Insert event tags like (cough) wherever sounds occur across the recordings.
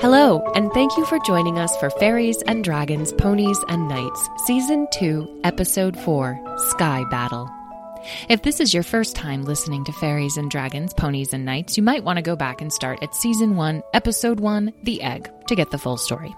Hello, and thank you for joining us for Fairies and Dragons, Ponies and Knights, Season 2, Episode 4 Sky Battle. If this is your first time listening to Fairies and Dragons, Ponies and Knights, you might want to go back and start at Season 1, Episode 1, The Egg, to get the full story.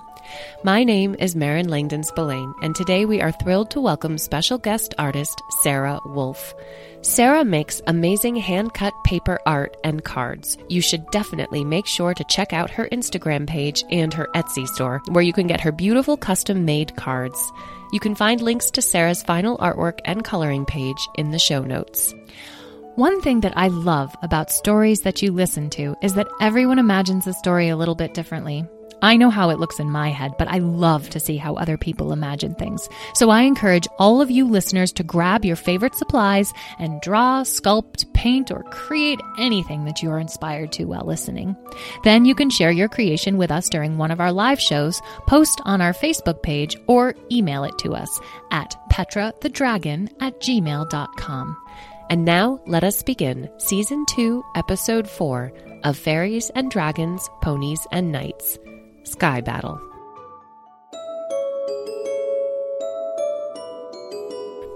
My name is Marin Langdon Spillane, and today we are thrilled to welcome special guest artist Sarah Wolf. Sarah makes amazing hand cut paper art and cards. You should definitely make sure to check out her Instagram page and her Etsy store, where you can get her beautiful custom made cards. You can find links to Sarah's final artwork and coloring page in the show notes. One thing that I love about stories that you listen to is that everyone imagines the story a little bit differently. I know how it looks in my head, but I love to see how other people imagine things. So I encourage all of you listeners to grab your favorite supplies and draw, sculpt, paint, or create anything that you are inspired to while listening. Then you can share your creation with us during one of our live shows, post on our Facebook page, or email it to us at petrathedragon at gmail.com. And now let us begin Season 2, Episode 4 of Fairies and Dragons, Ponies and Knights. Sky Battle.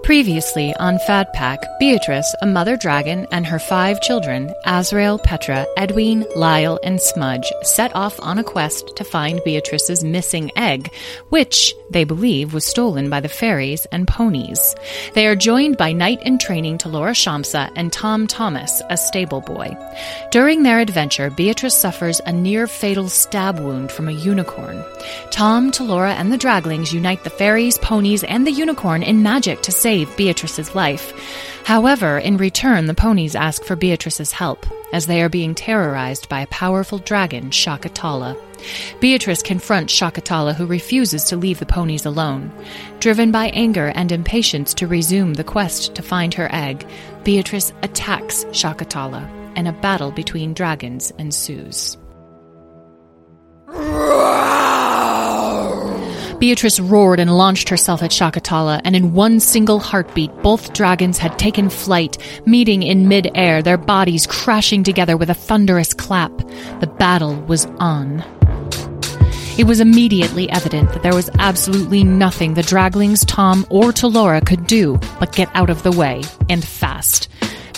Previously on Fat Pack, Beatrice, a mother dragon, and her five children, Azrael, Petra, Edwin, Lyle, and Smudge, set off on a quest to find Beatrice's missing egg, which, they believe, was stolen by the fairies and ponies. They are joined by knight in training Talora Shamsa and Tom Thomas, a stable boy. During their adventure, Beatrice suffers a near fatal stab wound from a unicorn. Tom, Talora, and the Draglings unite the fairies, ponies, and the unicorn in magic to save Beatrice's life. However, in return, the ponies ask for Beatrice's help, as they are being terrorized by a powerful dragon, Shakatala. Beatrice confronts Shakatala, who refuses to leave the ponies alone. Driven by anger and impatience to resume the quest to find her egg, Beatrice attacks Shakatala, and a battle between dragons ensues. (laughs) Beatrice roared and launched herself at Shakatala, and in one single heartbeat, both dragons had taken flight, meeting in mid-air, their bodies crashing together with a thunderous clap. The battle was on. It was immediately evident that there was absolutely nothing the Draglings, Tom, or Talora could do but get out of the way, and fast.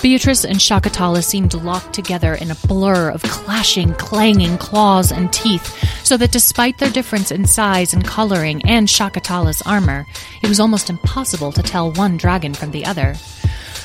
Beatrice and Shakatala seemed locked together in a blur of clashing, clanging claws and teeth, so that despite their difference in size and coloring and Shakatala's armor, it was almost impossible to tell one dragon from the other.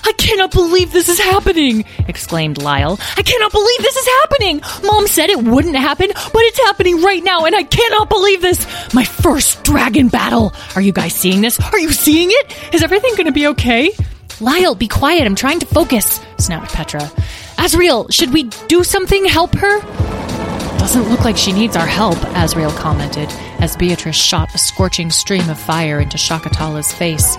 I cannot believe this is happening! exclaimed Lyle. I cannot believe this is happening! Mom said it wouldn't happen, but it's happening right now, and I cannot believe this! My first dragon battle! Are you guys seeing this? Are you seeing it? Is everything gonna be okay? Lyle, be quiet. I'm trying to focus, snapped Petra. Azrael, should we do something? Help her? Doesn't look like she needs our help, Azrael commented, as Beatrice shot a scorching stream of fire into Shakatala's face.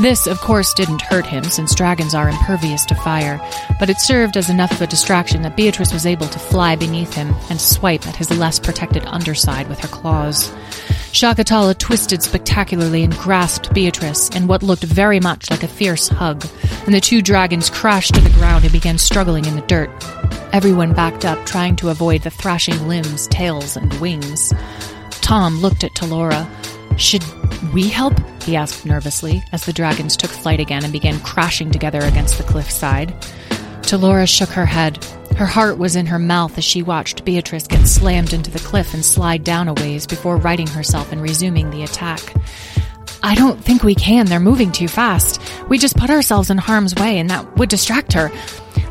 This, of course, didn't hurt him, since dragons are impervious to fire, but it served as enough of a distraction that Beatrice was able to fly beneath him and swipe at his less protected underside with her claws. Shakatala twisted spectacularly and grasped Beatrice in what looked very much like a fierce hug, and the two dragons crashed to the ground and began struggling in the dirt. Everyone backed up, trying to avoid the thrashing limbs, tails, and wings. Tom looked at Talora. Should we help? he asked nervously, as the dragons took flight again and began crashing together against the cliffside. Talora shook her head. Her heart was in her mouth as she watched Beatrice get slammed into the cliff and slide down a ways before righting herself and resuming the attack. I don't think we can. They're moving too fast. We just put ourselves in harm's way, and that would distract her.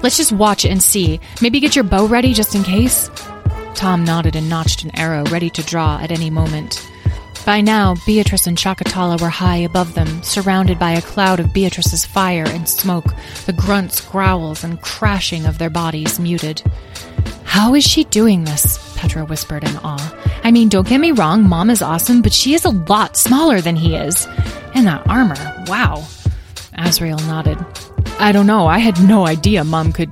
Let's just watch it and see. Maybe get your bow ready just in case? Tom nodded and notched an arrow ready to draw at any moment. By now, Beatrice and Shakatala were high above them, surrounded by a cloud of Beatrice's fire and smoke, the grunts, growls, and crashing of their bodies muted. How is she doing this? Petra whispered in awe. I mean, don't get me wrong, Mom is awesome, but she is a lot smaller than he is. And that armor, wow. Azrael nodded. I don't know, I had no idea Mom could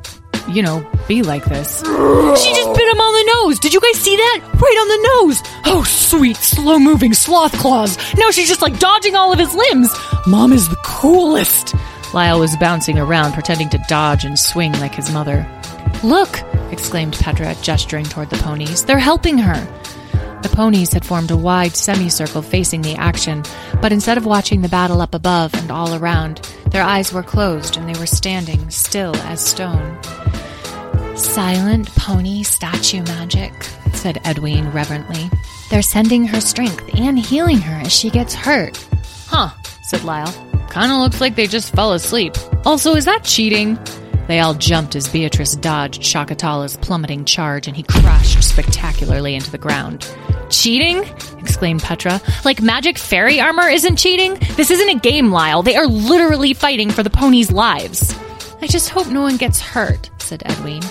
you know, be like this. She just bit him on the nose. Did you guys see that? Right on the nose. Oh, sweet, slow moving sloth claws. Now she's just like dodging all of his limbs. Mom is the coolest. Lyle was bouncing around, pretending to dodge and swing like his mother. Look, exclaimed Petra, gesturing toward the ponies. They're helping her. The ponies had formed a wide semicircle facing the action, but instead of watching the battle up above and all around, their eyes were closed and they were standing still as stone. Silent pony statue magic, said Edwin reverently. They're sending her strength and healing her as she gets hurt. Huh, said Lyle. Kinda looks like they just fell asleep. Also, is that cheating? They all jumped as Beatrice dodged Shakatala's plummeting charge and he crashed spectacularly into the ground. Cheating? exclaimed Petra. Like magic fairy armor isn't cheating? This isn't a game, Lyle. They are literally fighting for the ponies' lives. I just hope no one gets hurt, said Edwin.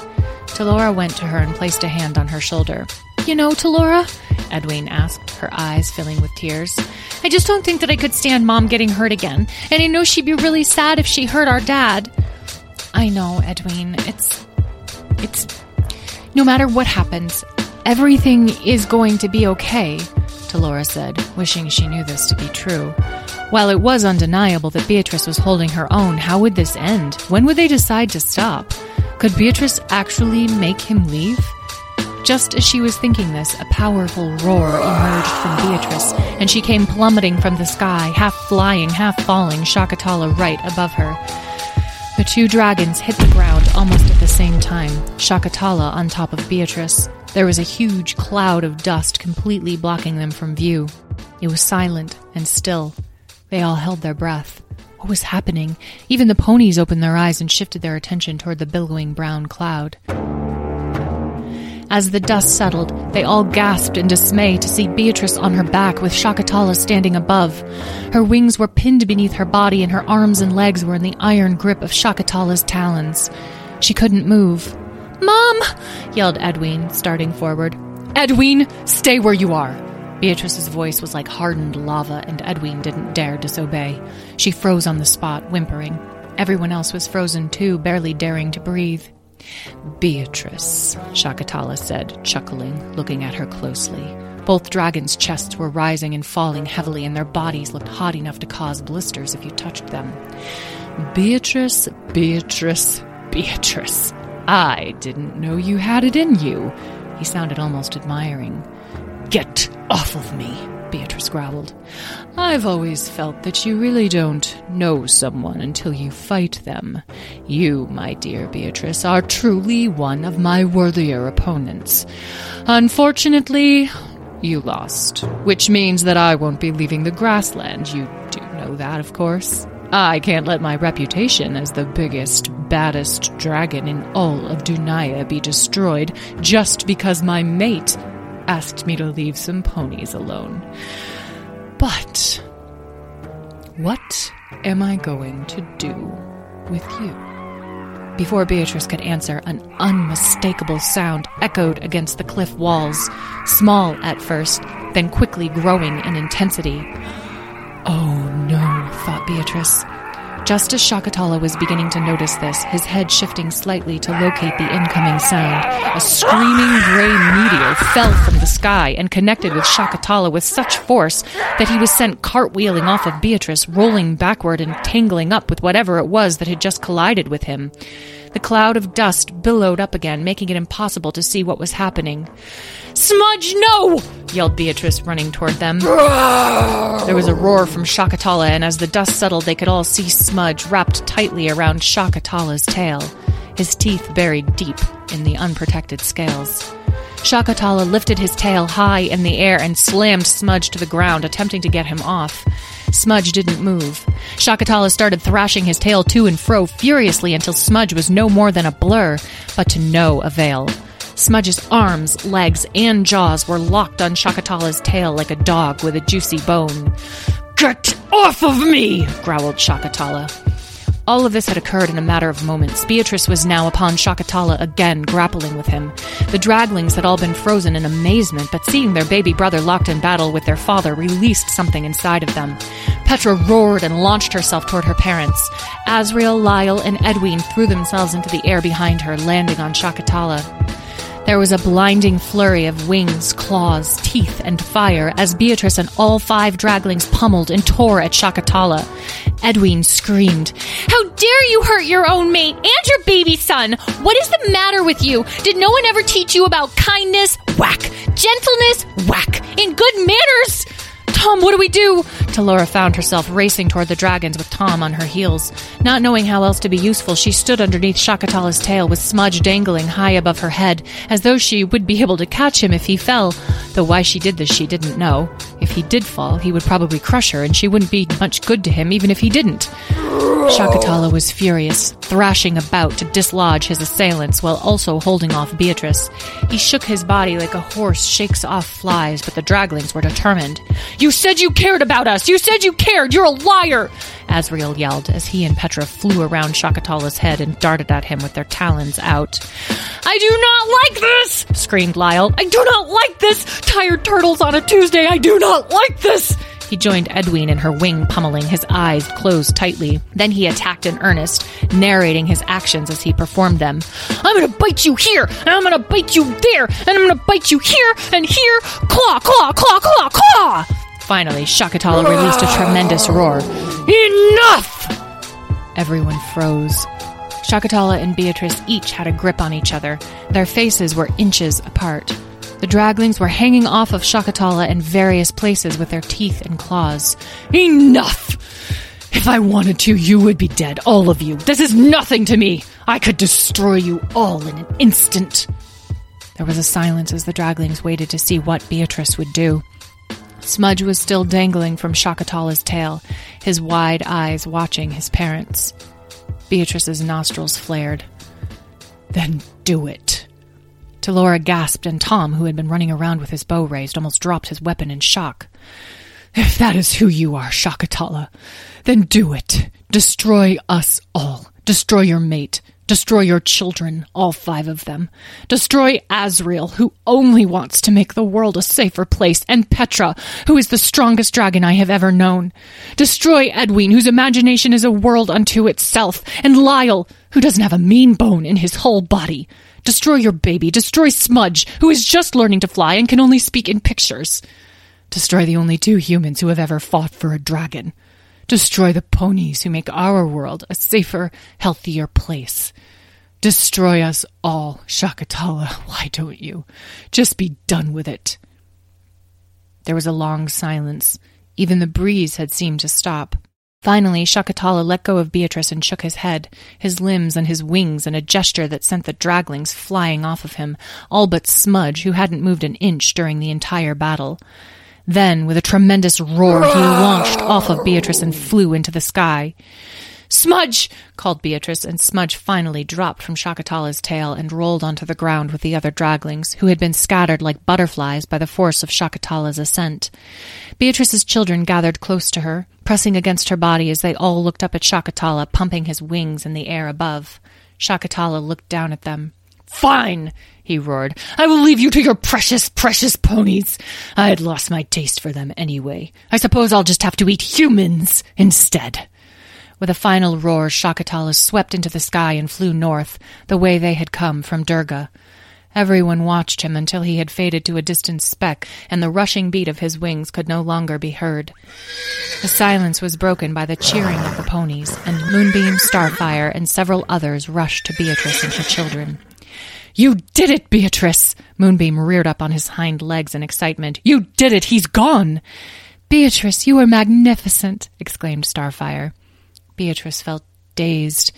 Talora went to her and placed a hand on her shoulder. You know, Talora? Edwin asked, her eyes filling with tears. I just don't think that I could stand Mom getting hurt again, and I know she'd be really sad if she hurt our dad. I know, Edwin. It's. It's. No matter what happens, everything is going to be okay, Talora said, wishing she knew this to be true. While it was undeniable that Beatrice was holding her own, how would this end? When would they decide to stop? Could Beatrice actually make him leave? Just as she was thinking this, a powerful roar emerged from Beatrice, and she came plummeting from the sky, half flying, half falling, Shakatala right above her. The two dragons hit the ground almost at the same time, Shakatala on top of Beatrice. There was a huge cloud of dust completely blocking them from view. It was silent and still. They all held their breath. What was happening? Even the ponies opened their eyes and shifted their attention toward the billowing brown cloud. As the dust settled, they all gasped in dismay to see Beatrice on her back with Shakatala standing above. Her wings were pinned beneath her body and her arms and legs were in the iron grip of Shakatala's talons. She couldn't move. Mom! yelled Edwin, starting forward. Edwin, stay where you are! Beatrice's voice was like hardened lava, and Edwin didn't dare disobey. She froze on the spot, whimpering. Everyone else was frozen too, barely daring to breathe. Beatrice, Shakatala said, chuckling, looking at her closely. Both dragons' chests were rising and falling heavily, and their bodies looked hot enough to cause blisters if you touched them. Beatrice, Beatrice, Beatrice. I didn't know you had it in you. He sounded almost admiring. Get off of me, Beatrice growled. I've always felt that you really don't know someone until you fight them. You, my dear Beatrice, are truly one of my worthier opponents. Unfortunately, you lost, which means that I won't be leaving the grassland. You do know that, of course. I can't let my reputation as the biggest, baddest dragon in all of Dunaya be destroyed just because my mate asked me to leave some ponies alone. But what am I going to do with you? Before Beatrice could answer, an unmistakable sound echoed against the cliff walls, small at first, then quickly growing in intensity. Oh no, thought Beatrice. Just as Shakatala was beginning to notice this, his head shifting slightly to locate the incoming sound, a screaming gray meteor fell from the sky and connected with Shakatala with such force that he was sent cartwheeling off of Beatrice, rolling backward and tangling up with whatever it was that had just collided with him. The cloud of dust billowed up again, making it impossible to see what was happening. Smudge, no! yelled Beatrice, running toward them. there was a roar from Shakatala, and as the dust settled, they could all see Smudge wrapped tightly around Shakatala's tail, his teeth buried deep in the unprotected scales. Shakatala lifted his tail high in the air and slammed Smudge to the ground, attempting to get him off. Smudge didn't move. Shakatala started thrashing his tail to and fro furiously until Smudge was no more than a blur, but to no avail. Smudge's arms, legs, and jaws were locked on Shakatala's tail like a dog with a juicy bone. Get off of me! growled Shakatala. All of this had occurred in a matter of moments. Beatrice was now upon Shakatala again, grappling with him. The draglings had all been frozen in amazement, but seeing their baby brother locked in battle with their father released something inside of them. Petra roared and launched herself toward her parents. Azrael, Lyle, and Edwin threw themselves into the air behind her, landing on Shakatala. There was a blinding flurry of wings, claws, teeth, and fire as Beatrice and all five draglings pummeled and tore at Shakatala. Edwin screamed, How dare you hurt your own mate and your baby son? What is the matter with you? Did no one ever teach you about kindness, whack. Gentleness, whack. In good manners, Tom, what do we do? Talora found herself racing toward the dragons with Tom on her heels. Not knowing how else to be useful, she stood underneath Shakatala's tail with Smudge dangling high above her head, as though she would be able to catch him if he fell. Though why she did this, she didn't know. If he did fall, he would probably crush her, and she wouldn't be much good to him even if he didn't. Shakatala was furious, thrashing about to dislodge his assailants while also holding off Beatrice. He shook his body like a horse shakes off flies, but the draglings were determined. You said you cared about us! You said you cared! You're a liar! Asriel yelled as he and Petra flew around Shakatala's head and darted at him with their talons out. I do not like this! screamed Lyle. I do not like this! Tired turtles on a Tuesday! I do not like this! He joined Edwin in her wing pummeling, his eyes closed tightly. Then he attacked in earnest, narrating his actions as he performed them. I'm gonna bite you here, and I'm gonna bite you there, and I'm gonna bite you here and here. Claw, claw, claw, claw, claw! Finally, Shakatala released a tremendous roar. Enough! Everyone froze. Shakatala and Beatrice each had a grip on each other. Their faces were inches apart. The draglings were hanging off of Shakatala in various places with their teeth and claws. Enough! If I wanted to, you would be dead, all of you. This is nothing to me. I could destroy you all in an instant. There was a silence as the draglings waited to see what Beatrice would do. Smudge was still dangling from Shakatala's tail, his wide eyes watching his parents. Beatrice's nostrils flared. Then do it. Talora gasped, and Tom, who had been running around with his bow raised, almost dropped his weapon in shock. If that is who you are, Shakatala, then do it. Destroy us all. Destroy your mate. Destroy your children, all five of them. Destroy Asriel, who only wants to make the world a safer place, and Petra, who is the strongest dragon I have ever known. Destroy Edwin, whose imagination is a world unto itself, and Lyle, who doesn't have a mean bone in his whole body. Destroy your baby. Destroy Smudge, who is just learning to fly and can only speak in pictures. Destroy the only two humans who have ever fought for a dragon. Destroy the ponies who make our world a safer, healthier place. Destroy us all, Shakatala. (laughs) Why don't you? Just be done with it. There was a long silence. Even the breeze had seemed to stop. Finally, Shakatala let go of Beatrice and shook his head, his limbs and his wings in a gesture that sent the draglings flying off of him, all but Smudge, who hadn't moved an inch during the entire battle. Then, with a tremendous roar, he launched off of Beatrice and flew into the sky. Smudge! called Beatrice, and Smudge finally dropped from Shakatala's tail and rolled onto the ground with the other draglings, who had been scattered like butterflies by the force of Shakatala's ascent. Beatrice's children gathered close to her, pressing against her body as they all looked up at Shakatala, pumping his wings in the air above. Shakatala looked down at them. Fine, he roared. I will leave you to your precious, precious ponies. I had lost my taste for them anyway. I suppose I'll just have to eat humans instead. With a final roar, Shakatala swept into the sky and flew north, the way they had come from Durga. Everyone watched him until he had faded to a distant speck, and the rushing beat of his wings could no longer be heard. The silence was broken by the cheering of the ponies, and Moonbeam, Starfire, and several others rushed to Beatrice and her children. You did it, Beatrice! Moonbeam reared up on his hind legs in excitement. You did it! He's gone! Beatrice, you are magnificent! exclaimed Starfire. Beatrice felt dazed.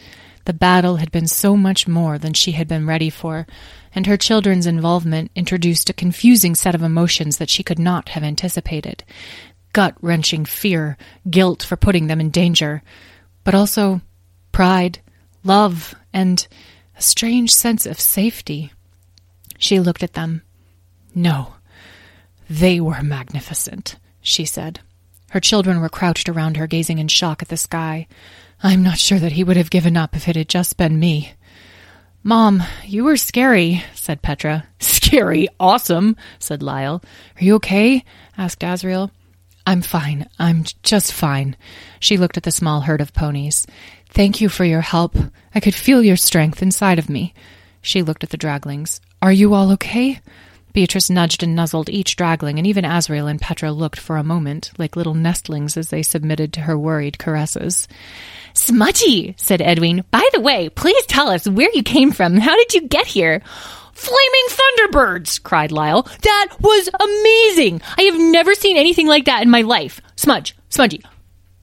The battle had been so much more than she had been ready for, and her children's involvement introduced a confusing set of emotions that she could not have anticipated gut wrenching fear, guilt for putting them in danger, but also pride, love, and a strange sense of safety. She looked at them. No, they were magnificent, she said. Her children were crouched around her, gazing in shock at the sky. I'm not sure that he would have given up if it had just been me. Mom, you were scary, said Petra. Scary? Awesome, said Lyle. Are you okay? asked Asriel. I'm fine. I'm just fine. She looked at the small herd of ponies. Thank you for your help. I could feel your strength inside of me. She looked at the draglings. Are you all okay? Beatrice nudged and nuzzled each dragling, and even Asriel and Petra looked for a moment like little nestlings as they submitted to her worried caresses. Smudgy, said Edwin. By the way, please tell us where you came from. How did you get here? Flaming Thunderbirds! cried Lyle. That was amazing! I have never seen anything like that in my life. Smudge, Smudgy,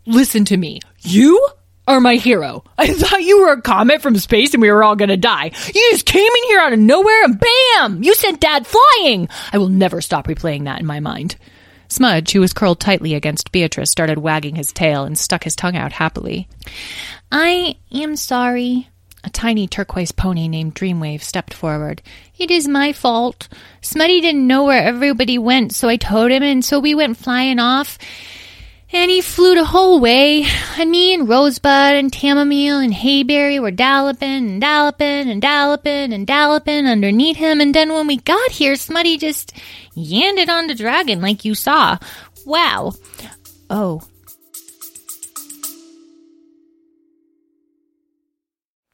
listen to me. You are my hero. I thought you were a comet from space and we were all gonna die. You just came in here out of nowhere and bam! You sent Dad flying! I will never stop replaying that in my mind. Smudge, who was curled tightly against Beatrice, started wagging his tail and stuck his tongue out happily. I am sorry. A tiny turquoise pony named Dreamwave stepped forward. It is my fault. Smudgy didn't know where everybody went, so I told him, and so we went flying off. And he flew the whole way, and me and Rosebud and Tamamile and Hayberry were dalloping and dalloping and dalloping and dalloping underneath him, and then when we got here, Smudgy just yanded on the dragon like you saw. Wow. Oh.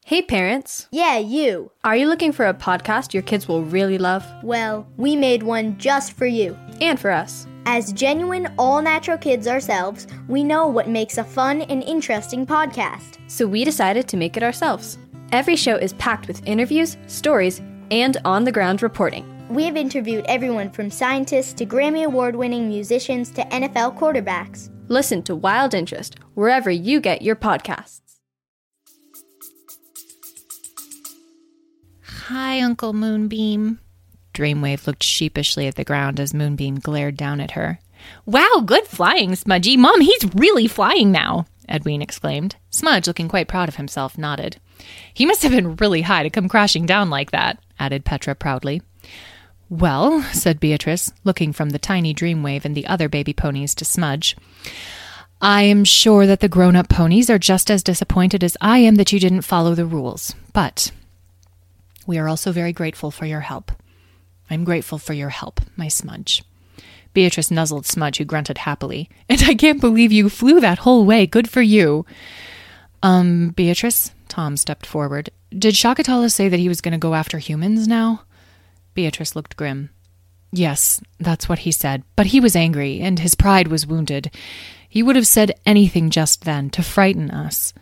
Hey parents, Yeah, you. are you looking for a podcast your kids will really love? Well, we made one just for you. And for us. As genuine, all natural kids ourselves, we know what makes a fun and interesting podcast. So we decided to make it ourselves. Every show is packed with interviews, stories, and on the ground reporting. We have interviewed everyone from scientists to Grammy Award winning musicians to NFL quarterbacks. Listen to Wild Interest wherever you get your podcasts. Hi, Uncle Moonbeam. Dreamwave looked sheepishly at the ground as Moonbeam glared down at her. Wow, good flying, Smudgy. Mom, he's really flying now, Edwin exclaimed. Smudge, looking quite proud of himself, nodded. He must have been really high to come crashing down like that, added Petra proudly. Well, said Beatrice, looking from the tiny Dreamwave and the other baby ponies to Smudge. I am sure that the grown up ponies are just as disappointed as I am that you didn't follow the rules. But we are also very grateful for your help. I'm grateful for your help, my Smudge. Beatrice nuzzled Smudge, who grunted happily. (laughs) And I can't believe you flew that whole way. Good for you. Um, Beatrice? Tom stepped forward. Did Shakatala say that he was going to go after humans now? Beatrice looked grim. Yes, that's what he said. But he was angry, and his pride was wounded. He would have said anything just then to frighten us.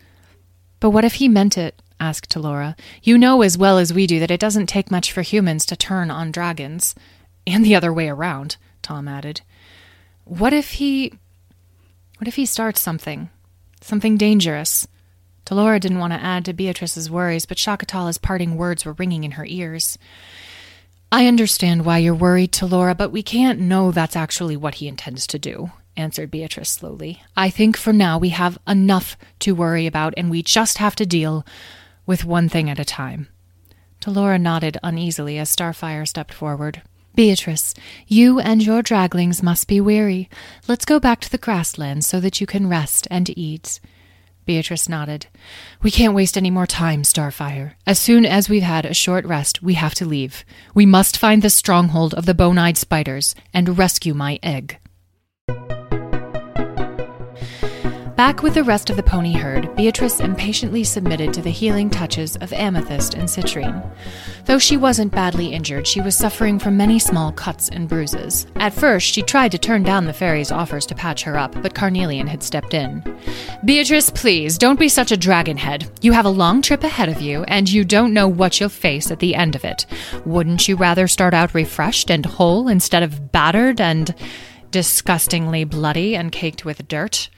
But what if he meant it? Asked Talora. You know as well as we do that it doesn't take much for humans to turn on dragons. And the other way around, Tom added. What if he. What if he starts something? Something dangerous? Talora didn't want to add to Beatrice's worries, but Shakatala's parting words were ringing in her ears. I understand why you're worried, Talora, but we can't know that's actually what he intends to do, answered Beatrice slowly. I think for now we have enough to worry about, and we just have to deal with one thing at a time. Talora nodded uneasily as Starfire stepped forward. Beatrice, you and your draglings must be weary. Let's go back to the grasslands so that you can rest and eat. Beatrice nodded. We can't waste any more time, Starfire. As soon as we've had a short rest, we have to leave. We must find the stronghold of the bone eyed spiders and rescue my egg. Back with the rest of the pony herd, Beatrice impatiently submitted to the healing touches of Amethyst and Citrine. Though she wasn't badly injured, she was suffering from many small cuts and bruises. At first, she tried to turn down the fairy's offers to patch her up, but Carnelian had stepped in. Beatrice, please, don't be such a dragonhead. You have a long trip ahead of you, and you don't know what you'll face at the end of it. Wouldn't you rather start out refreshed and whole instead of battered and disgustingly bloody and caked with dirt?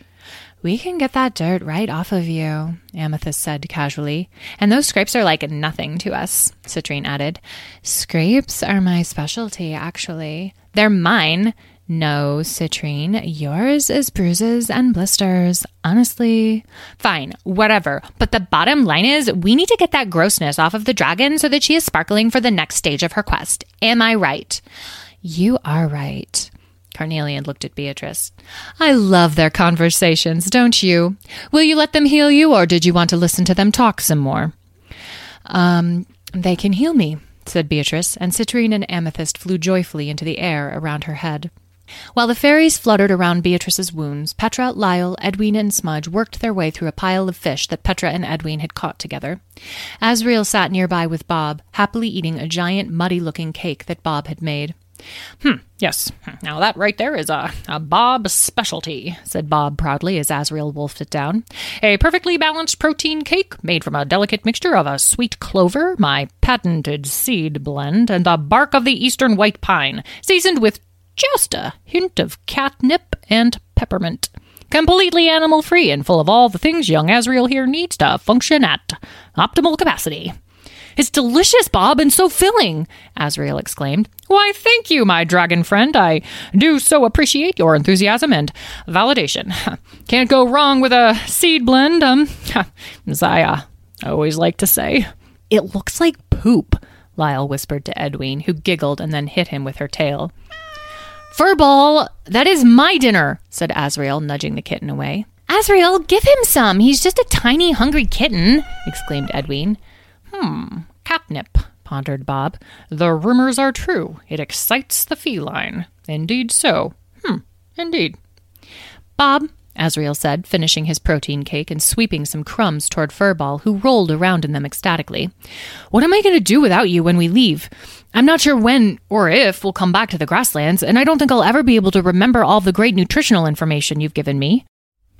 We can get that dirt right off of you, Amethyst said casually. And those scrapes are like nothing to us, Citrine added. Scrapes are my specialty, actually. They're mine. No, Citrine, yours is bruises and blisters. Honestly. Fine, whatever. But the bottom line is, we need to get that grossness off of the dragon so that she is sparkling for the next stage of her quest. Am I right? You are right. Carnelian looked at Beatrice. I love their conversations, don't you? Will you let them heal you, or did you want to listen to them talk some more? Um, they can heal me, said Beatrice, and Citrine and Amethyst flew joyfully into the air around her head. While the fairies fluttered around Beatrice's wounds, Petra, Lyle, Edwin, and Smudge worked their way through a pile of fish that Petra and Edwin had caught together. Asriel sat nearby with Bob, happily eating a giant, muddy looking cake that Bob had made. Hmm, yes. Now that right there is a, a Bob specialty, said Bob proudly as Azrael wolfed it down. A perfectly balanced protein cake made from a delicate mixture of a sweet clover, my patented seed blend, and the bark of the eastern white pine, seasoned with just a hint of catnip and peppermint. Completely animal free and full of all the things young Azrael here needs to function at optimal capacity. It's delicious, Bob, and so filling, Azrael exclaimed. Why, thank you, my dragon friend. I do so appreciate your enthusiasm and validation. (laughs) Can't go wrong with a seed blend, um, (laughs) as I uh, always like to say. It looks like poop, Lyle whispered to Edwin, who giggled and then hit him with her tail. Furball, that is my dinner, said Azrael, nudging the kitten away. Azrael, give him some. He's just a tiny, hungry kitten, exclaimed Edwin. Hmm, catnip, pondered Bob. The rumors are true. It excites the feline. Indeed so. Hmm, indeed. Bob, Azrael said, finishing his protein cake and sweeping some crumbs toward Furball, who rolled around in them ecstatically. What am I going to do without you when we leave? I'm not sure when or if we'll come back to the grasslands, and I don't think I'll ever be able to remember all the great nutritional information you've given me.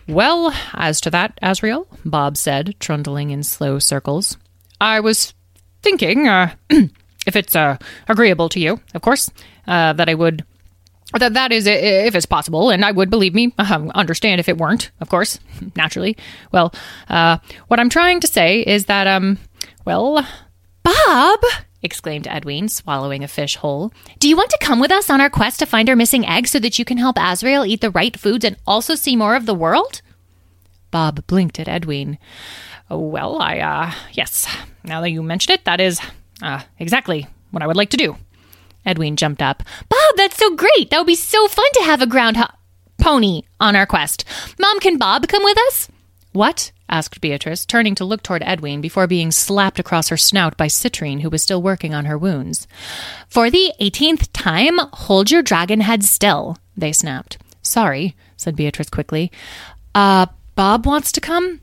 Well, as to that, Azrael, Bob said, trundling in slow circles. I was thinking, uh, (clears throat) if it's uh, agreeable to you, of course, uh, that I would. That that is if it's possible, and I would believe me (laughs) um, understand if it weren't, of course, (laughs) naturally. Well, uh, what I'm trying to say is that um, well, Bob, exclaimed Edwin, swallowing a fish whole. Do you want to come with us on our quest to find our missing egg so that you can help Azrael eat the right foods and also see more of the world? Bob blinked at Edwin. Oh, well, I, uh, yes, now that you mention it, that is, uh, exactly what I would like to do. Edwin jumped up. Bob, that's so great! That would be so fun to have a ground pony on our quest. Mom, can Bob come with us? What? asked Beatrice, turning to look toward Edwin before being slapped across her snout by Citrine, who was still working on her wounds. For the eighteenth time, hold your dragon head still, they snapped. Sorry, said Beatrice quickly. Uh, Bob wants to come?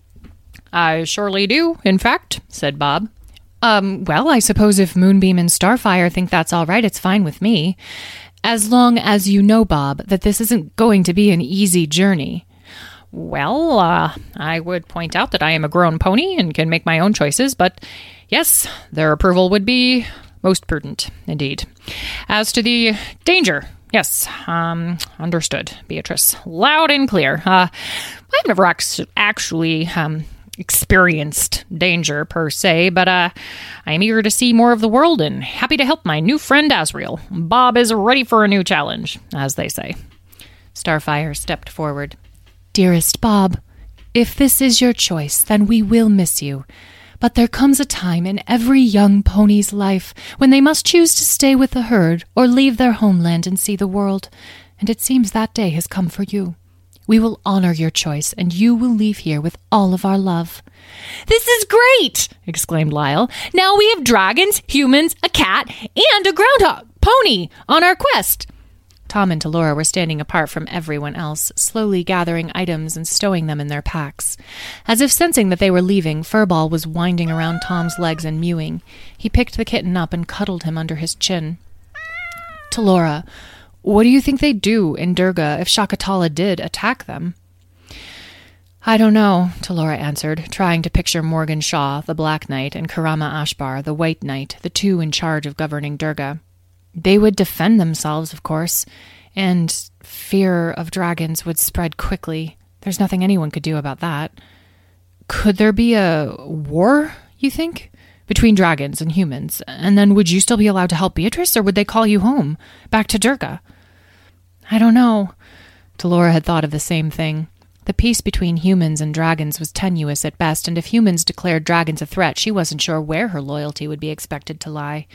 I surely do, in fact, said Bob. Um, well, I suppose if Moonbeam and Starfire think that's all right, it's fine with me. As long as you know, Bob, that this isn't going to be an easy journey. Well, uh, I would point out that I am a grown pony and can make my own choices, but yes, their approval would be most prudent, indeed. As to the danger, yes, um, understood, Beatrice. Loud and clear. Uh, I've never ac- actually um, experienced danger per se, but uh, I am eager to see more of the world and happy to help my new friend Azrael. Bob is ready for a new challenge, as they say. Starfire stepped forward. Dearest Bob, if this is your choice, then we will miss you. But there comes a time in every young pony's life when they must choose to stay with the herd or leave their homeland and see the world, and it seems that day has come for you. We will honor your choice, and you will leave here with all of our love. This is great! exclaimed Lyle. Now we have dragons, humans, a cat, and a groundhog pony on our quest. Tom and Talora were standing apart from everyone else, slowly gathering items and stowing them in their packs. As if sensing that they were leaving, Furball was winding around Tom's legs and mewing. He picked the kitten up and cuddled him under his chin. Talora, what do you think they'd do in Durga if Shakatala did attack them? I don't know, Talora answered, trying to picture Morgan Shaw, the Black Knight, and Karama Ashbar, the White Knight, the two in charge of governing Durga. They would defend themselves, of course, and fear of dragons would spread quickly. There's nothing anyone could do about that. Could there be a war, you think? between dragons and humans, and then would you still be allowed to help Beatrice, or would they call you home, back to Durga? I don't know. Talora had thought of the same thing. The peace between humans and dragons was tenuous at best, and if humans declared dragons a threat, she wasn't sure where her loyalty would be expected to lie.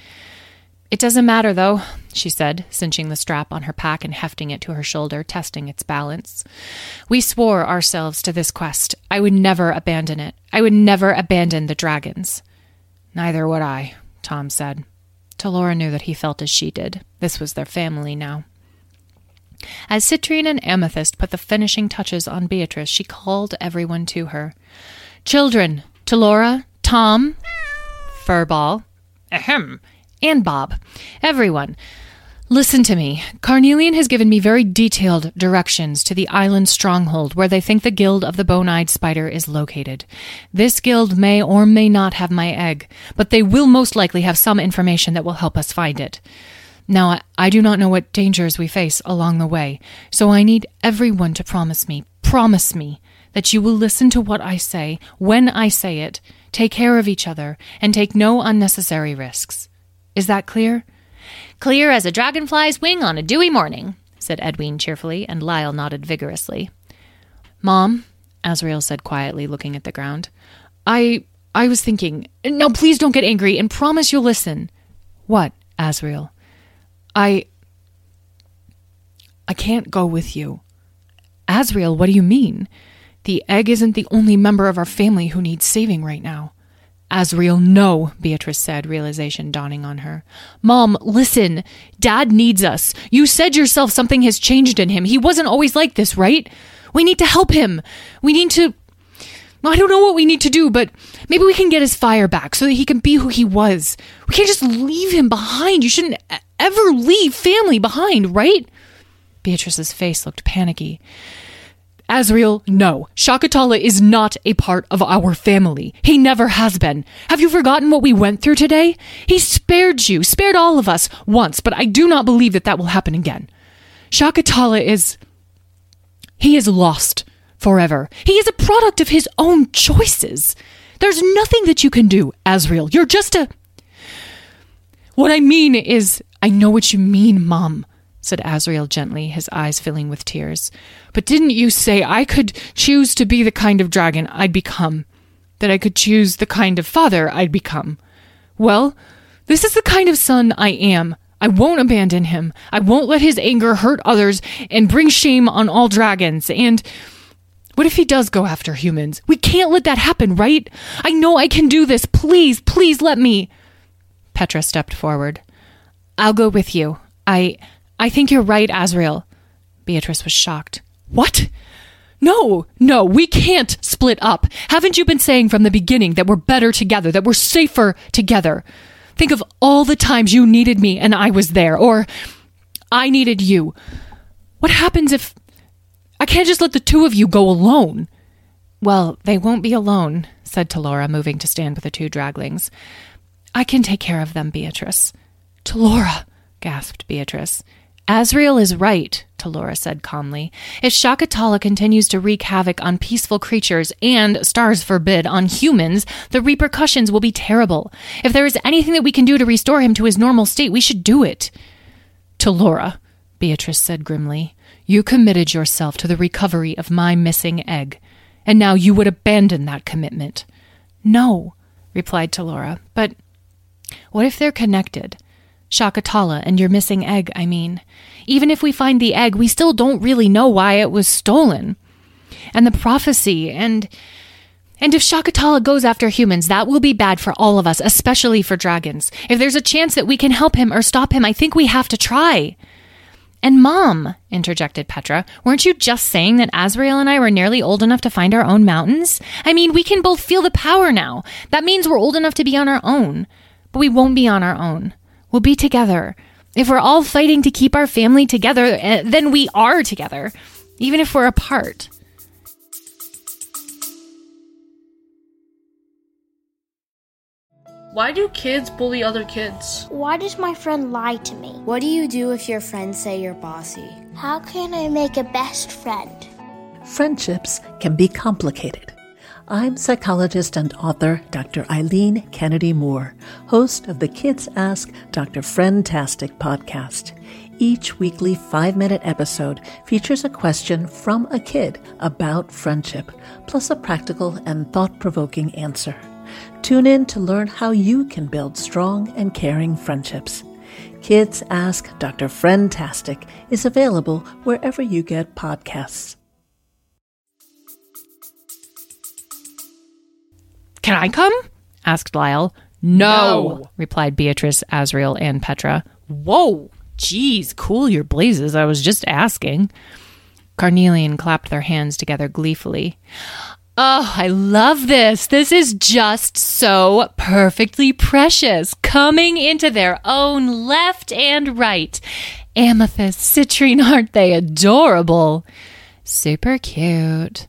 It doesn't matter, though, she said, cinching the strap on her pack and hefting it to her shoulder, testing its balance. We swore ourselves to this quest. I would never abandon it. I would never abandon the dragons. Neither would I, Tom said. Talora knew that he felt as she did. This was their family now. As Citrine and Amethyst put the finishing touches on Beatrice, she called everyone to her. Children, Talora, Tom, Furball, ahem, and Bob. Everyone, Listen to me. Carnelian has given me very detailed directions to the island stronghold where they think the guild of the bone eyed spider is located. This guild may or may not have my egg, but they will most likely have some information that will help us find it. Now, I, do not know what dangers we face along the way, so I need everyone to promise me, promise me, that you will listen to what I say when I say it, take care of each other, and take no unnecessary risks. Is that clear? Clear as a dragonfly's wing on a dewy morning, said Edwin cheerfully, and Lyle nodded vigorously. Mom, Asriel said quietly, looking at the ground, I I was thinking. No, please don't get angry and promise you'll listen. What, Asriel? I I can't go with you. Asriel, what do you mean? The egg isn't the only member of our family who needs saving right now. Asriel, no, Beatrice said, realization dawning on her. Mom, listen. Dad needs us. You said yourself something has changed in him. He wasn't always like this, right? We need to help him. We need to. I don't know what we need to do, but maybe we can get his fire back so that he can be who he was. We can't just leave him behind. You shouldn't ever leave family behind, right? Beatrice's face looked panicky. Asriel, no. Shakatala is not a part of our family. He never has been. Have you forgotten what we went through today? He spared you, spared all of us once, but I do not believe that that will happen again. Shakatala is. He is lost forever. He is a product of his own choices. There's nothing that you can do, Asriel. You're just a. What I mean is, I know what you mean, Mom said Asriel gently, his eyes filling with tears. But didn't you say I could choose to be the kind of dragon I'd become? That I could choose the kind of father I'd become? Well, this is the kind of son I am. I won't abandon him. I won't let his anger hurt others and bring shame on all dragons. And what if he does go after humans? We can't let that happen, right? I know I can do this. Please, please let me. Petra stepped forward. I'll go with you. I I think you're right, Asriel. Beatrice was shocked. What? No, no, we can't split up. Haven't you been saying from the beginning that we're better together, that we're safer together? Think of all the times you needed me and I was there, or I needed you. What happens if I can't just let the two of you go alone? Well, they won't be alone, said Talora, moving to stand with the two draglings. I can take care of them, Beatrice. Talora, gasped Beatrice. Asriel is right, Talora said calmly. If Shakatala continues to wreak havoc on peaceful creatures and, stars forbid, on humans, the repercussions will be terrible. If there is anything that we can do to restore him to his normal state, we should do it. Talora, Beatrice said grimly, you committed yourself to the recovery of my missing egg, and now you would abandon that commitment. No, replied Talora, but what if they're connected? Shakatala and your missing egg, I mean. Even if we find the egg, we still don't really know why it was stolen. And the prophecy, and. And if Shakatala goes after humans, that will be bad for all of us, especially for dragons. If there's a chance that we can help him or stop him, I think we have to try. And Mom, interjected Petra, weren't you just saying that Asriel and I were nearly old enough to find our own mountains? I mean, we can both feel the power now. That means we're old enough to be on our own. But we won't be on our own. We'll be together. If we're all fighting to keep our family together, eh, then we are together, even if we're apart. Why do kids bully other kids? Why does my friend lie to me? What do you do if your friends say you're bossy? How can I make a best friend? Friendships can be complicated. I'm psychologist and author Dr. Eileen Kennedy Moore, host of the Kids Ask Dr. Friendtastic podcast. Each weekly five minute episode features a question from a kid about friendship, plus a practical and thought provoking answer. Tune in to learn how you can build strong and caring friendships. Kids Ask Dr. Friendtastic is available wherever you get podcasts. Can I come? asked Lyle. No, no, replied Beatrice, Azriel, and Petra. Whoa, geez, cool your blazes. I was just asking. Carnelian clapped their hands together gleefully. Oh, I love this. This is just so perfectly precious, coming into their own left and right. Amethyst, citrine, aren't they adorable? Super cute.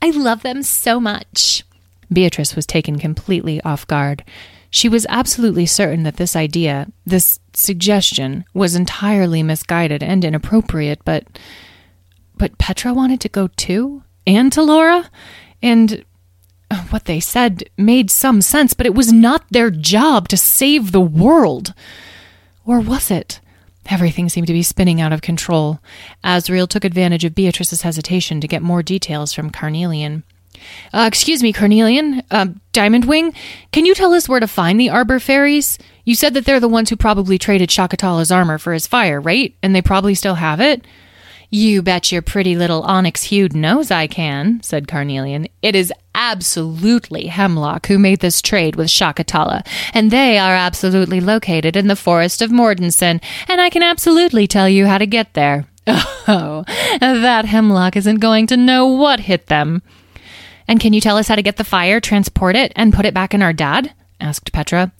I love them so much. Beatrice was taken completely off guard. She was absolutely certain that this idea, this suggestion, was entirely misguided and inappropriate, but. But Petra wanted to go too? And Talora? And what they said made some sense, but it was not their job to save the world. Or was it? Everything seemed to be spinning out of control. Asriel took advantage of Beatrice's hesitation to get more details from Carnelian. Uh, excuse me, Carnelian, uh, Diamond Wing, can you tell us where to find the Arbor Fairies? You said that they're the ones who probably traded Shakatala's armor for his fire, right? And they probably still have it? You bet your pretty little onyx hued nose I can, said Carnelian. It is absolutely Hemlock who made this trade with Shakatala, and they are absolutely located in the forest of Mordenson, and I can absolutely tell you how to get there. (laughs) Oh, that Hemlock isn't going to know what hit them. And can you tell us how to get the fire, transport it, and put it back in our dad? asked Petra.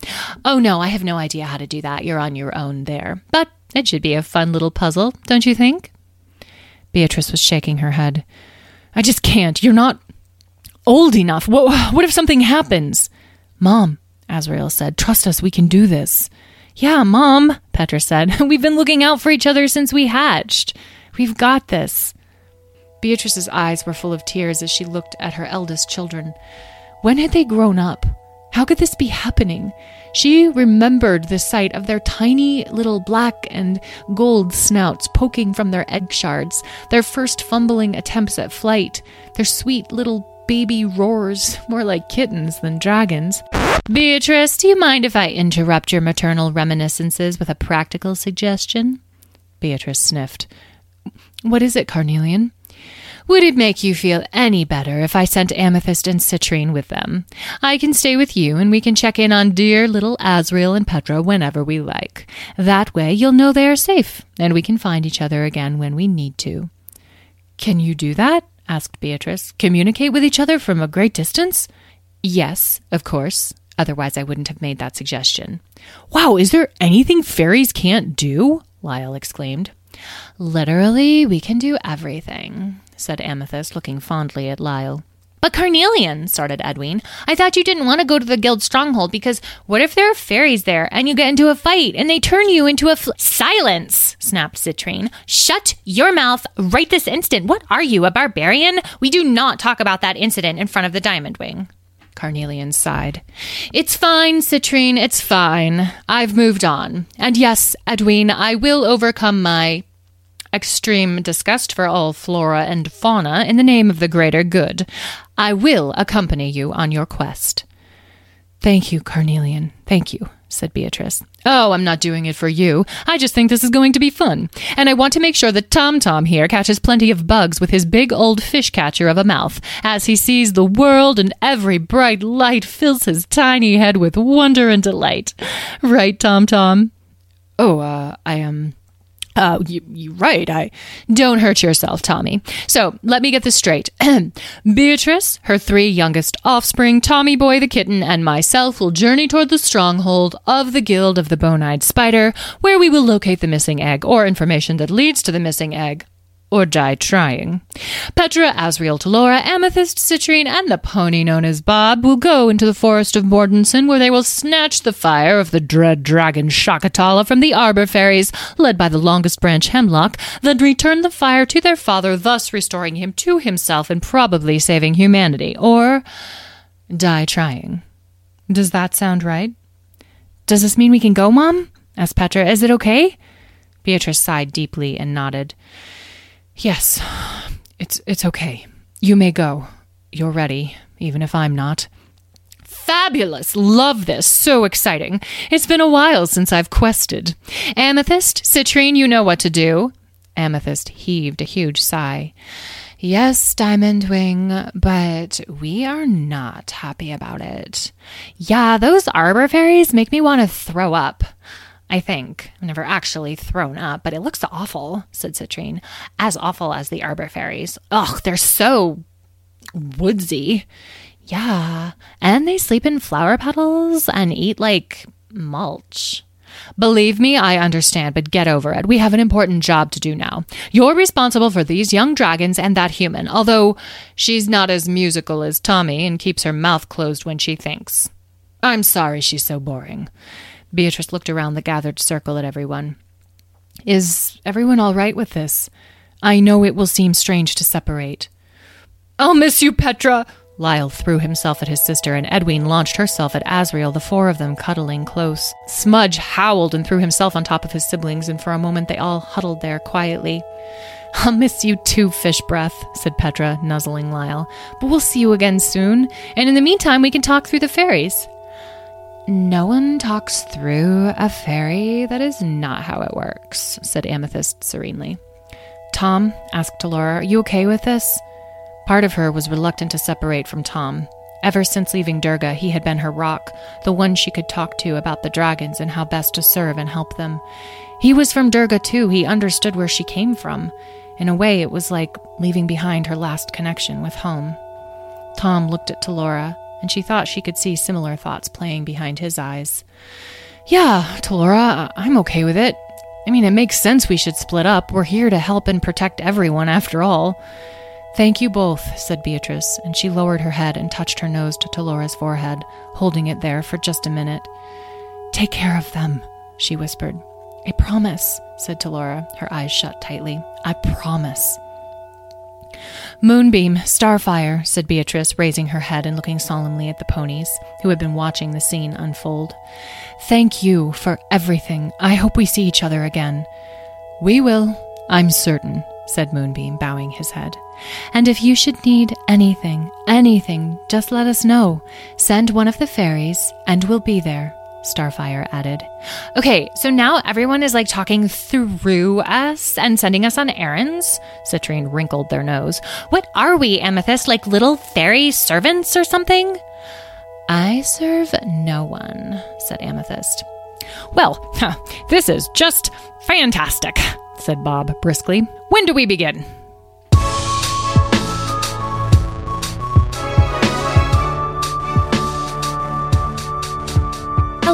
Oh, no, I have no idea how to do that. You're on your own there. But it should be a fun little puzzle, don't you think? Beatrice was shaking her head. I just can't. You're not old enough. What, what if something happens? Mom, Asriel said, trust us, we can do this. Yeah, Mom, Petra said. (laughs) We've been looking out for each other since we hatched. We've got this. Beatrice's eyes were full of tears as she looked at her eldest children. When had they grown up? How could this be happening? She remembered the sight of their tiny little black and gold snouts poking from their egg shards, their first fumbling attempts at flight, their sweet little baby roars, more like kittens than dragons. Beatrice, do you mind if I interrupt your maternal reminiscences with a practical suggestion? Beatrice sniffed. What is it, Carnelian? Would it make you feel any better if I sent Amethyst and Citrine with them? I can stay with you and we can check in on dear little Asriel and Petra whenever we like. That way you'll know they are safe and we can find each other again when we need to. Can you do that? asked Beatrice. Communicate with each other from a great distance? Yes, of course. Otherwise, I wouldn't have made that suggestion. Wow, is there anything fairies can't do? Lyle exclaimed. Literally, we can do everything, said Amethyst, looking fondly at Lyle. But Carnelian, started Edwin, I thought you didn't want to go to the guild stronghold because what if there are fairies there and you get into a fight and they turn you into a fl- silence? snapped Citrine. Shut your mouth right this instant. What are you, a barbarian? We do not talk about that incident in front of the Diamond Wing. Carnelian sighed. It's fine, Citrine, it's fine. I've moved on. And yes, Edwin, I will overcome my extreme disgust for all flora and fauna in the name of the greater good. I will accompany you on your quest. Thank you, Carnelian. Thank you, said Beatrice. Oh, I'm not doing it for you. I just think this is going to be fun. And I want to make sure that Tom Tom here catches plenty of bugs with his big old fish catcher of a mouth as he sees the world and every bright light fills his tiny head with wonder and delight. Right, Tom Tom? Oh, uh, I am. Um uh, you, you right. I don't hurt yourself, Tommy. So let me get this straight. (clears throat) Beatrice, her three youngest offspring, Tommy Boy the kitten, and myself will journey toward the stronghold of the Guild of the Bone-eyed Spider, where we will locate the missing egg or information that leads to the missing egg or die trying. Petra, Asriel, Talora, Amethyst, Citrine, and the pony known as Bob will go into the forest of Mordenson, where they will snatch the fire of the dread dragon Shakatala from the arbor fairies, led by the longest branch Hemlock, then return the fire to their father, thus restoring him to himself and probably saving humanity, or die trying. Does that sound right? Does this mean we can go, Mom? asked Petra. Is it okay? Beatrice sighed deeply and nodded. Yes, it's it's okay. You may go. You're ready, even if I'm not. Fabulous! Love this. So exciting. It's been a while since I've quested. Amethyst, Citrine, you know what to do. Amethyst heaved a huge sigh. Yes, Diamond Wing, but we are not happy about it. Yeah, those arbor fairies make me want to throw up. I think. I've never actually thrown up, but it looks awful, said Citrine. As awful as the arbor fairies. Ugh, they're so woodsy. Yeah. And they sleep in flower petals and eat like mulch. Believe me, I understand, but get over it. We have an important job to do now. You're responsible for these young dragons and that human, although she's not as musical as Tommy and keeps her mouth closed when she thinks. I'm sorry she's so boring. Beatrice looked around the gathered circle at everyone. Is everyone all right with this? I know it will seem strange to separate. I'll miss you, Petra, Lyle threw himself at his sister, and Edwene launched herself at Asriel, the four of them cuddling close. Smudge howled and threw himself on top of his siblings, and for a moment they all huddled there quietly. I'll miss you too, fish breath, said Petra, nuzzling Lyle. But we'll see you again soon, and in the meantime we can talk through the fairies. No one talks through a fairy. That is not how it works, said Amethyst serenely. Tom, asked Talora, are you okay with this? Part of her was reluctant to separate from Tom. Ever since leaving Durga, he had been her rock, the one she could talk to about the dragons and how best to serve and help them. He was from Durga too, he understood where she came from. In a way, it was like leaving behind her last connection with home. Tom looked at Talora, and she thought she could see similar thoughts playing behind his eyes. Yeah, Talora, I'm okay with it. I mean, it makes sense we should split up. We're here to help and protect everyone, after all. Thank you both, said Beatrice, and she lowered her head and touched her nose to Talora's forehead, holding it there for just a minute. Take care of them, she whispered. I promise, said Talora, her eyes shut tightly. I promise. Moonbeam, Starfire, said Beatrice, raising her head and looking solemnly at the ponies, who had been watching the scene unfold. Thank you for everything. I hope we see each other again. We will, I'm certain, said Moonbeam, bowing his head. And if you should need anything, anything, just let us know. Send one of the fairies, and we'll be there. Starfire added. Okay, so now everyone is like talking through us and sending us on errands. Citrine wrinkled their nose. What are we, Amethyst? Like little fairy servants or something? I serve no one, said Amethyst. Well, (laughs) this is just fantastic, said Bob briskly. When do we begin?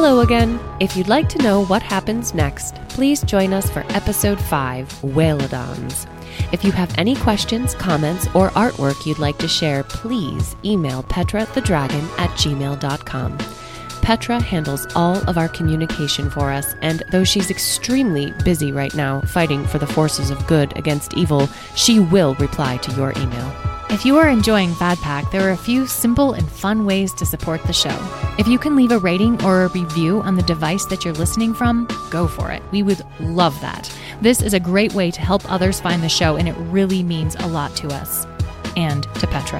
Hello again. If you'd like to know what happens next, please join us for episode 5 Whalodons. If you have any questions, comments, or artwork you'd like to share, please email Petra the Dragon at gmail.com. Petra handles all of our communication for us, and though she's extremely busy right now fighting for the forces of good against evil, she will reply to your email. If you are enjoying Fad Pack, there are a few simple and fun ways to support the show. If you can leave a rating or a review on the device that you're listening from, go for it. We would love that. This is a great way to help others find the show, and it really means a lot to us and to Petra.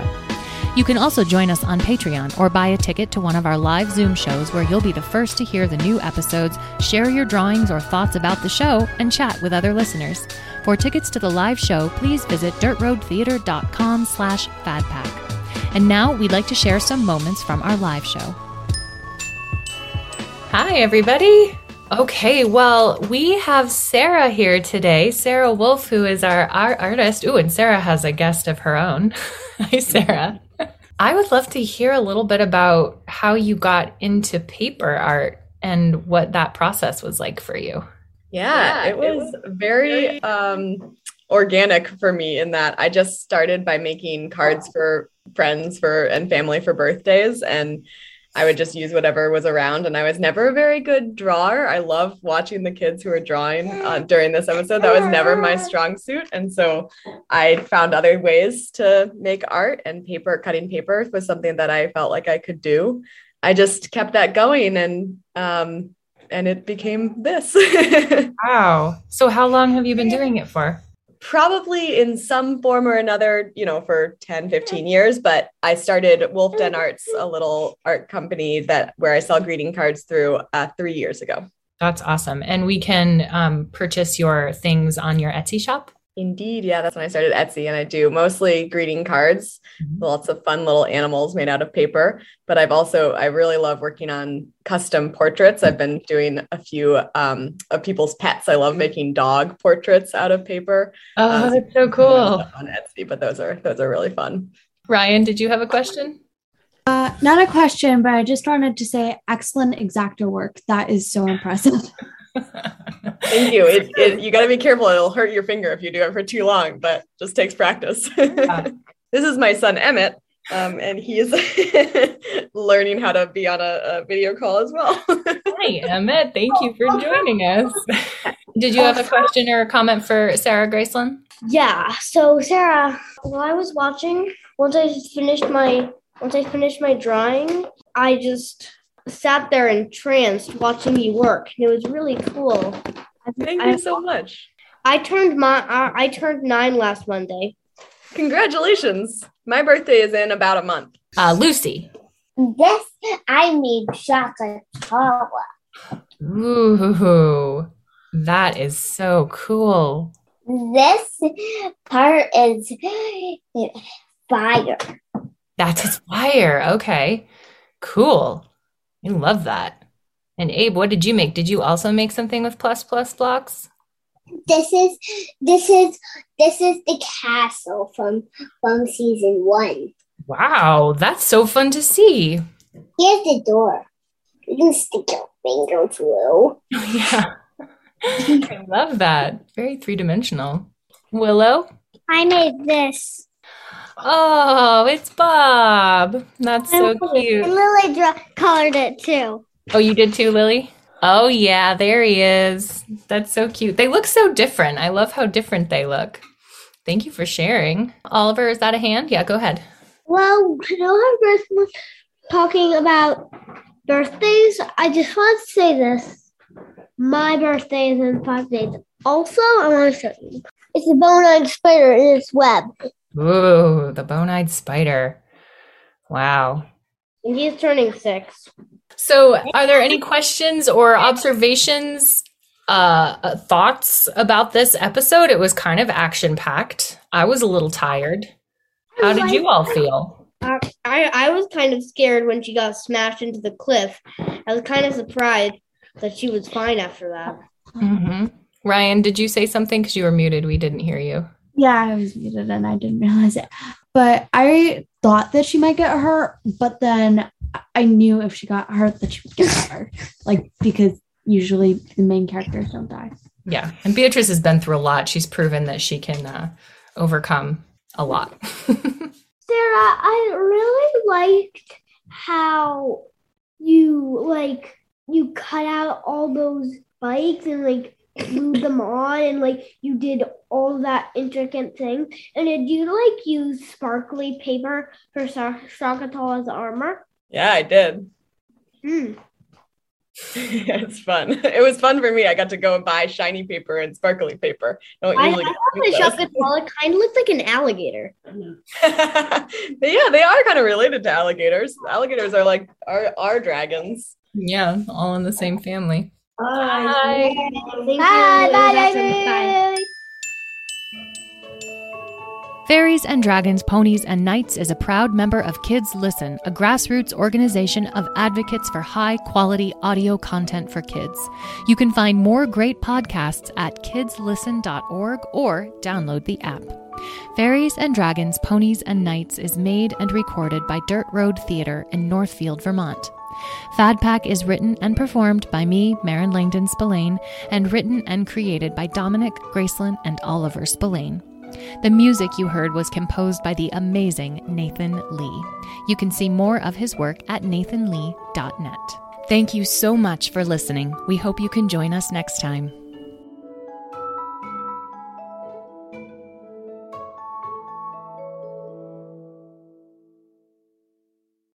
You can also join us on Patreon or buy a ticket to one of our live Zoom shows where you'll be the first to hear the new episodes, share your drawings or thoughts about the show, and chat with other listeners. For tickets to the live show, please visit dirtroadtheater.com slash fadpack. And now we'd like to share some moments from our live show. Hi, everybody. Okay, well, we have Sarah here today, Sarah Wolf, who is our, our artist. Ooh, and Sarah has a guest of her own. (laughs) Hi, Sarah. I would love to hear a little bit about how you got into paper art and what that process was like for you. Yeah, yeah it, was it was very um, organic for me in that I just started by making cards for friends for and family for birthdays and I would just use whatever was around. And I was never a very good drawer. I love watching the kids who are drawing uh, (gasps) during this episode. That was never my strong suit. And so I found other ways to make art, and paper, cutting paper was something that I felt like I could do. I just kept that going and, um, and it became this. (laughs) wow. So, how long have you been doing it for? Probably in some form or another, you know, for 10, 15 years. But I started Wolf Den Arts, a little art company that where I sell greeting cards through uh, three years ago. That's awesome. And we can um, purchase your things on your Etsy shop? Indeed. Yeah, that's when I started Etsy and I do mostly greeting cards, mm-hmm. lots of fun little animals made out of paper. But I've also, I really love working on custom portraits. I've been doing a few um, of people's pets. I love making dog portraits out of paper. Oh, um, that's so cool. On Etsy, but those are, those are really fun. Ryan, did you have a question? Uh, not a question, but I just wanted to say excellent exacto work. That is so impressive. (laughs) Thank you. It, it, you got to be careful. It'll hurt your finger if you do it for too long, but just takes practice. (laughs) this is my son, Emmett, um, and he's (laughs) learning how to be on a, a video call as well. (laughs) Hi, Emmett. Thank you for joining us. Did you have a question or a comment for Sarah Graceland? Yeah. So Sarah, while I was watching, once I finished my once I finished my drawing, I just sat there entranced watching you work, it was really cool. Thank I, you so much. I turned my uh, I turned nine last Monday. Congratulations! My birthday is in about a month. Uh, Lucy. Yes, I made chocolate Ooh, that is so cool. This part is fire. That's his fire. Okay. Cool. I love that. And Abe, what did you make? Did you also make something with plus plus blocks? This is this is this is the castle from from season one. Wow, that's so fun to see. Here's the door. You can stick your finger through. (laughs) Oh, yeah. I love that. Very three dimensional. Willow? I made this. Oh, it's Bob. That's so cute. And Lily draw- colored it too. Oh, you did too, Lily? Oh, yeah, there he is. That's so cute. They look so different. I love how different they look. Thank you for sharing. Oliver, is that a hand? Yeah, go ahead. Well, you know how Chris was talking about birthdays? I just want to say this. My birthday is in five days. Also, I want to show you. It's a bone-eyed spider in its web. Ooh, the bone-eyed spider. Wow. And he's turning six. So, are there any questions or observations, uh, uh thoughts about this episode? It was kind of action-packed. I was a little tired. How did you all feel? Uh, I I was kind of scared when she got smashed into the cliff. I was kind of surprised that she was fine after that. Mm-hmm. Ryan, did you say something? Because you were muted. We didn't hear you. Yeah, I was muted and I didn't realize it. But I thought that she might get hurt, but then I knew if she got hurt that she would get (laughs) hurt. like because usually the main characters don't die. Yeah. And Beatrice has been through a lot. She's proven that she can uh, overcome a lot. (laughs) Sarah, I really liked how you like you cut out all those spikes and like glued them on and like you did all that intricate thing. And did you like use sparkly paper for Shakatala's armor? Yeah, I did. Hmm. yeah, (laughs) it's fun. (laughs) It was fun for me. I got to go and buy shiny paper and sparkly paper. I, I thought the Shakatala kind of looked like an alligator. (laughs) yeah, they are kind of related to alligators. Alligators are like our, our dragons. Yeah, all in the same family. Bye. Bye. Bye. Bye. Fairies and Dragons, Ponies and Knights is a proud member of Kids Listen, a grassroots organization of advocates for high quality audio content for kids. You can find more great podcasts at kidslisten.org or download the app. Fairies and Dragons, Ponies and Knights is made and recorded by Dirt Road Theater in Northfield, Vermont. Fad Pack is written and performed by me, Marin Langdon Spillane, and written and created by Dominic, Graceland, and Oliver Spillane. The music you heard was composed by the amazing Nathan Lee. You can see more of his work at nathanlee.net. Thank you so much for listening. We hope you can join us next time.